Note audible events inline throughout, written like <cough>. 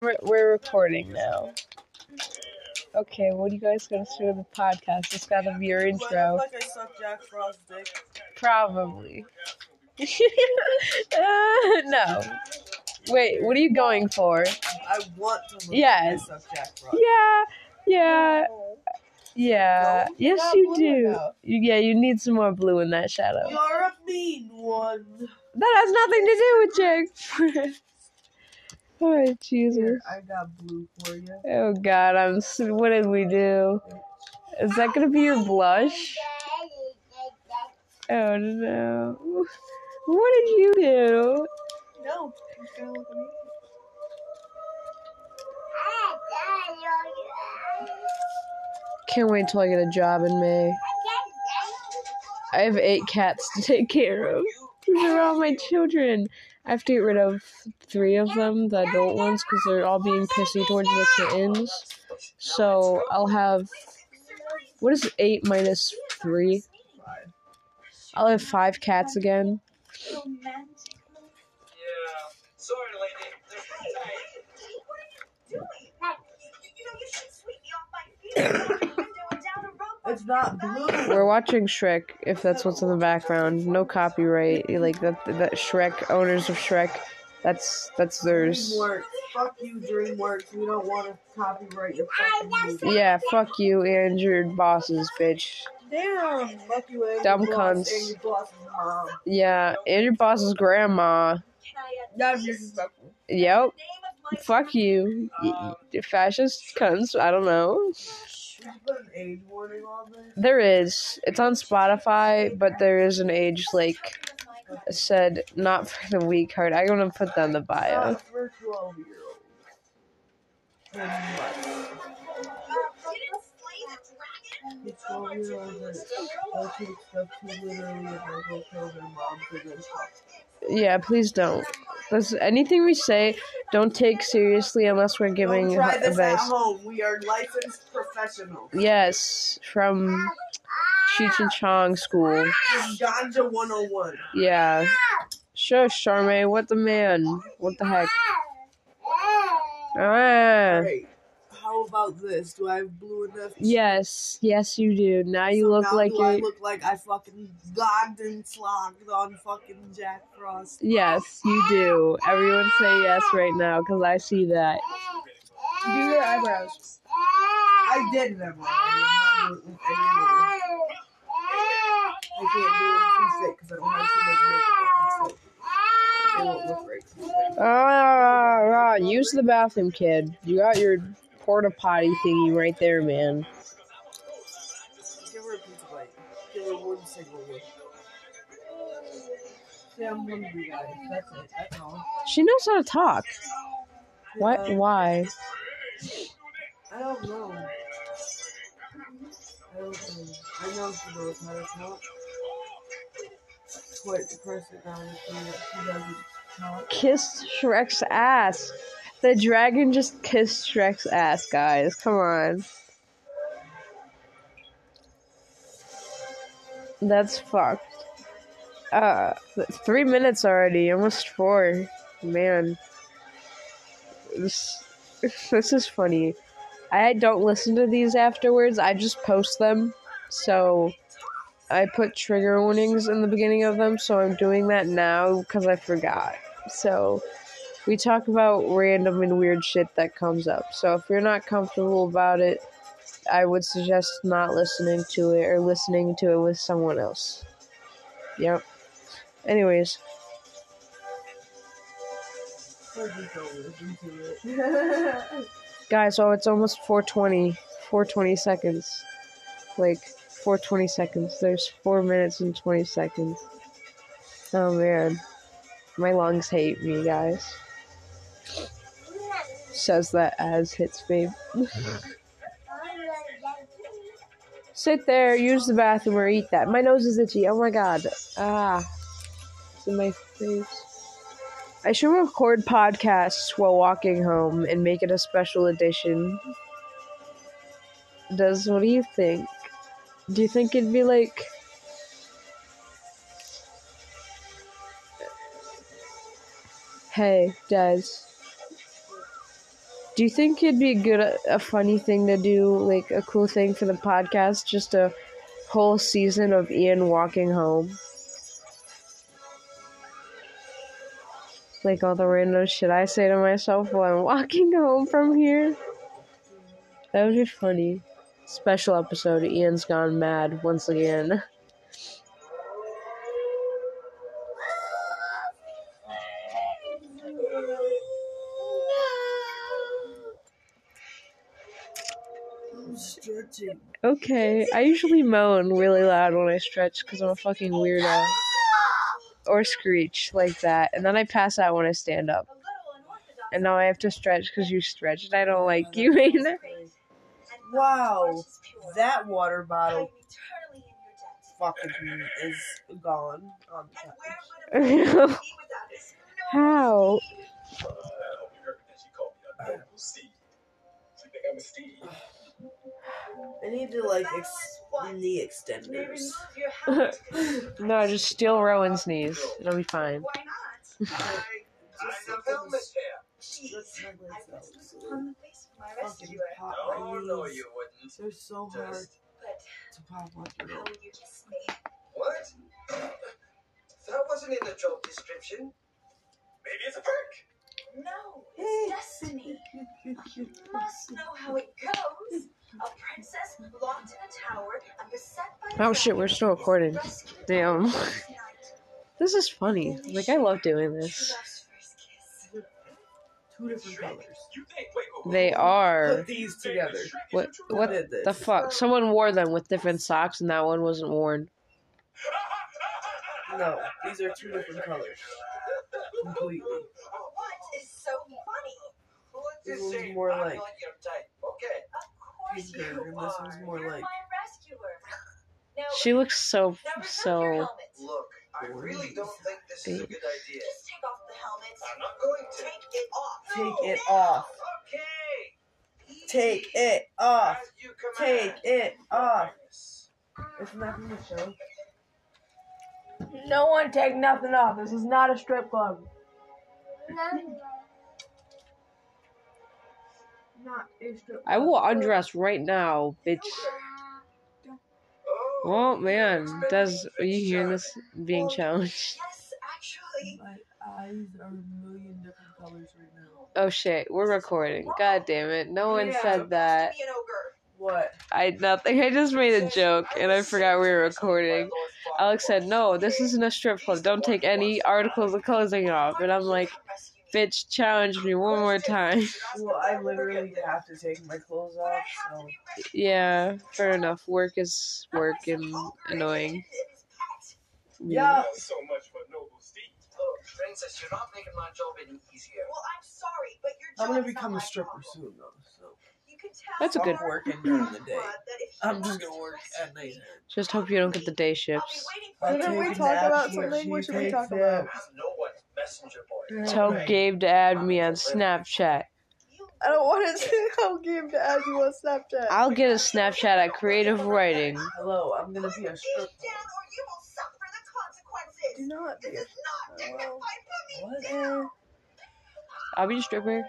We're, we're recording now. Okay, what are you guys gonna say to the podcast? It's gotta be your intro. Like I suck Jack Frost's dick. Probably. uh, <laughs> no. Wait, what are you going for? I want to look Yes. like I suck Jack Frost. Yeah, yeah, yeah. No, Yes, you do. You- Yeah, you need some more blue in that shadow. You're a mean one. That has nothing to do with Jack. <laughs> oh Jesus! Here, I got blue for you. Oh God, I'm. What did we do? Is that gonna be your blush? Oh no! What did you do? No, it's gonna look amazing. Can't wait till I get a job in May. I have eight cats to take care of. These are all my children. I have to get rid of three of them, the adult ones, because they're all being pissy towards the kittens. So I'll have. What is eight minus three? Fine. I'll have five cats again. Not blue. We're watching Shrek, if that's what's in the background. No copyright. Like that that Shrek owners of Shrek, that's that's theirs. DreamWorks. Fuck you, DreamWorks. We don't want to copyright your fucking movie. Yeah, fuck you and your bosses, bitch. Damn. Fuck you, and Dumb your boss, cunts. And your boss's mom. Yeah, and your boss's grandma. That's disrespectful. Yep. Fuck you. Y- y- Fascist cunts. I don't know. There is. It's on Spotify, but there is an age like said not for the weak heart. I'm gonna put in the bio. Not for 12 year olds. And what? The 12 year olds that they'll take stuff too literally and they'll go kill their mom for this. Yeah, please don't. This, anything we say, don't take seriously unless we're Don't giving try this at advice. home. We are licensed professionals. Yes, from Cheech and Chong school. This Ganja 101. Yeah. Shush, Charmaine. What the man? What the heck? Ah. Great. How about this? Do I have blue enough? Yes, yes, you do. Now you So look now like do I you're. look like I fucking logged and slogged on fucking Jack Frost. Yes, you do. Everyone say yes right now, because I see that. Do your eyebrows. I did them already. I'm not doing anymore. I can't do it too thick because I don't have too much makeup on. So it right. Ah, ah, use the bathroom, kid. You got your porta potty thingy right there, man. Give her a pizza bite. Give her one single one. Say I'm hungry, guys. That's it. That's all. She knows how to talk. What? Yeah, Why? I don't know. I don't know. I know she knows how to talk. Honestly, that she doesn't talk. Kissed Shrek's ass. The dragon just kissed Shrek's ass, guys. Come on. That's fucked. Uh, three minutes already, almost four. Man, this this is funny. I don't listen to these afterwards. I just post them. So I put trigger warnings in the beginning of them. So I'm doing that now because I forgot. So we talk about random and weird shit that comes up. So if you're not comfortable about it, I would suggest not listening to it or listening to it with someone else. Yep. Anyways, guys, so it's almost 420. 420 seconds. Like 420 seconds. There's 4 minutes and 20 seconds. Oh man. My lungs hate me, guys. Says that as hits babe. Sit there, use the bathroom, or eat that. My nose is itchy. Oh my god. Ah. It's in my face. I should record podcasts while walking home and make it a special edition. Does what do you think? Do you think it'd be like Hey, Des. Do you think it'd be a good, a funny thing to do, like a cool thing for the podcast, just a whole season of Ian walking home? Like all the random shit I say to myself while I'm walking home from here. That would be funny. Special episode Ian's gone mad once again. <laughs> Okay, I usually moan really loud when I stretch because I'm a fucking weirdo. Or screech like that, and then I pass out when I stand up. And now I have to stretch because you stretched. I don't like you, <laughs> Aina. Wow, that water bottle fucking is gone on the couch. How? I hope you heard that she called me a noble Steve. You think I'm a Steve? I need to like ex- knee extenders. <laughs> no, just steal Rowan's knees. It'll be fine. <laughs> I, I have helmet here. Stretch my legs. On the face of my rescuer. pop No, no, you wouldn't. They're so hard Just But to pop up. how will you kiss me? what? That wasn't in the job description. Maybe it's a perk. No, it's <laughs> destiny. You must know how it goes. A princess locked in a tower and beset by Oh shit, we're still recording. Damn. <laughs> This is funny. Like I love doing this. They are. Put these together. What? What the fuck? Someone wore them with different socks, and that one wasn't worn. No, these are two different colors. Completely. <laughs> What is so funny? Well, let's This just one's more I'm like- not your type. Okay. Of course you and are. this one's more You're like- my rescuer. Now, She looks so now remove your so. Look, I really don't think this is a good idea. Just take off the helmet. I'm not going to. Take it off. Take it now. off. Okay. Easy. Take it off. As you command. Take it off. Isn't that from the show? No one take nothing off. This is not a strip club. Not a strip. I will undress right now, bitch. Oh man, does are you hearing this being challenged? Yes, actually. My eyes are a million different colors right now. Oh shit, we're recording. God damn it, no one said that. Be an ogre. What? I nothing. I just made a joke and I forgot we were recording. Alex said, "No, this isn't a strip club. Don't take any articles of clothing off." And I'm like, "Bitch, challenge me one more time." Well, I literally have to take my clothes off, so Yeah, fair enough. Work is work and annoying. yeah. So much for noble Steve. Look, Princess, you're not making my job any easier. Well, I'm sorry, but your I'm gonna become a stripper soon, though. So You can tell That's a good- I'm working during the day. That if he I'm just gonna work at night. Just hope you don't get the day shifts. I'll you. Didn't we take a talk about something? What should we talk about? No one, messenger boy. Tell Gabe to add me on Snapchat. I don't want to <laughs> <laughs> tell Gabe to add you on Snapchat. I'll get a Snapchat at Creative Writing. Hello, I'm gonna be a Keep stripper. down or you will suffer the consequences. Do not be This a is not dignified. Put me What? down. I'll be a stripper.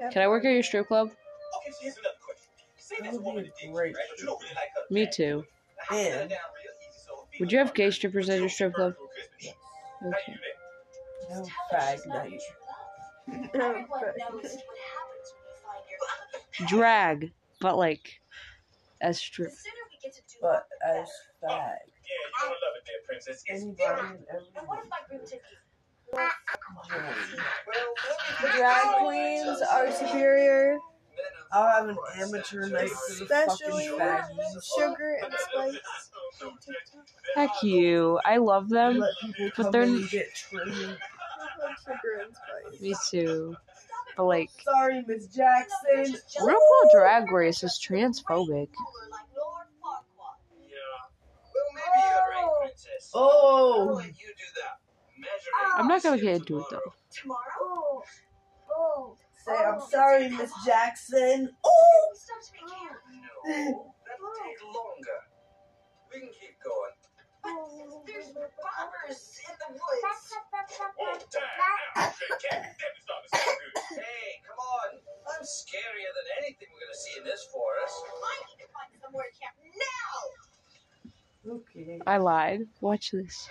Yeah. Can I work at your strip club? Okay, so here's another question. Say That there's would woman be that great. right? But you don't really like her. Me too. Now, how to let her And- down real easy so it Would you have gay strippers at your strip club? for Christmas. How you Okay. No Just tell her fag night. your true love. <laughs> Everyone knows what happens when you find your Drag, but like as The strip. sooner we get to do But as better. fag. Oh, yeah, you're gonna love it there, princess. Anybody and And what everyone. if my group took you? well. let me Drag queens are superior. I'll have an amateur night for the fucking Especially sugar and spice. Heck you. I love them. Let people But they're- and get trained. I sugar and spice. Me too. But like, Sorry, Miss Jackson. RuPaul Drag Race is transphobic. Yeah. Well, maybe you're right, princess. I'll Oh, let you do that. Measuring I'm not gonna get into it though. Tomorrow? Oh. oh. Say I'm oh, sorry, Miss Jackson. Oh! Stop to be camp. No, that'll take longer. We can keep going. There's robbers in the woods. Oh, damn. That is not so good. Hey, come on. I'm scarier than anything we're gonna see in this forest. I need to find somewhere to camp now. Okay. I lied. Watch this.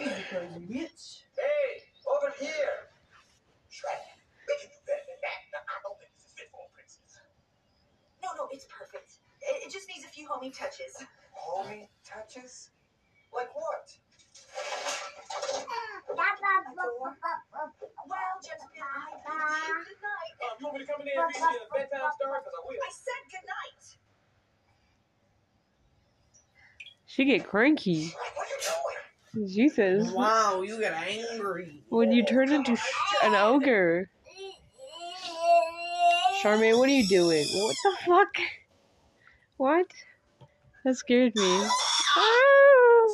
You crazy bitch. Hey, over here. Shrek, we can do better than that. Now, I don't think this is fit for a princess. No, no, it's perfect. It, it just needs a few homing touches. Homie touches? Like what? Well, gentlemen, I bid you good night. Um, you want me to come in there and read me a bedtime story? Because I will. I said good night. She get cranky. What are you doing? Jesus. Wow, you get angry. When you turn into sh- an ogre. Charmaine, what are you doing? What the fuck? What? That scared me. Ah!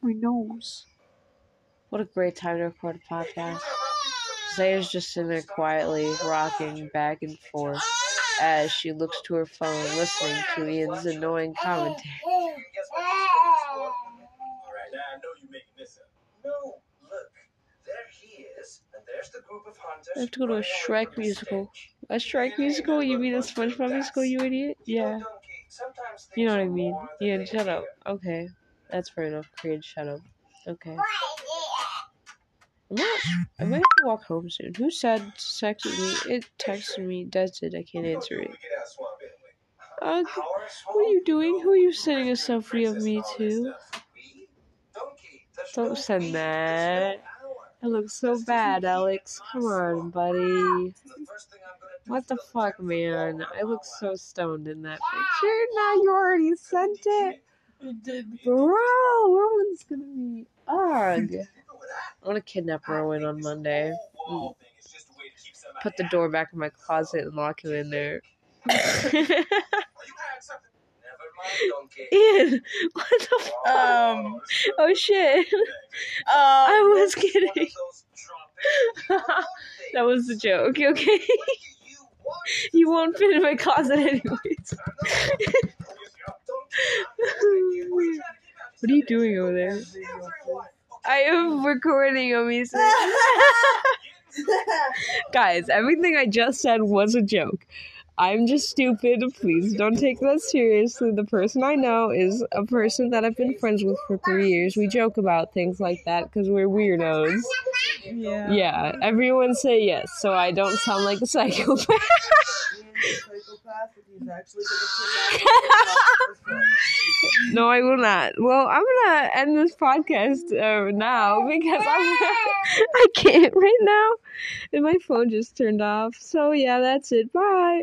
My nose. What a great time to record a podcast. Zaya's just sitting there quietly, rocking back and forth as she looks to her phone, listening to Ian's annoying commentary. Guess what this is for? All right, now I know you're making this up. No, look. There he is, and there's the group of hunters. I have to go to a Shrek musical. A Shrek musical? You mean a SpongeBob musical, you idiot? Yeah. Sometimes You know what I mean. more than Ian, they shut up. Okay. That's fair enough. Creed, shut up. Okay. I might, I might have to walk home soon. Who said texted me? It texted me. That's it. I can't answer it. Uh, what are you doing? Who are you sending a selfie of me to? we? Donkey, there's Don't send that. There's no our. I look so bad, Alex. Come on, buddy. What the fuck, man? I look so stoned in that picture. Now you already sent it. Bro, Rowan's gonna be. Ugh. I want to kidnap Rowan on Monday. Put the door back in my closet and lock him in there. <laughs> Never mind, Donkey. Ian, what the f- Um, Oh shit. <laughs> um, I was kidding. those drop-in <laughs> download That was a joke, okay? You? You won't fit in my closet anyways. What are you doing over there? I am recording a music. <laughs> Guys, everything I just said was a joke. I'm just stupid. Please don't take that seriously. The person I know is a person that I've been friends with for three years. We joke about things like that because we're weirdos. yeah. Yeah, everyone say yes, so I don't sound like a psychopath. Ian's a psychopath, and he's actually gonna kidnap us. no, I will not. Well, I'm gonna end this podcast uh, now because I'm <laughs> I can't right now, and my phone just turned off. So yeah, that's it. Bye.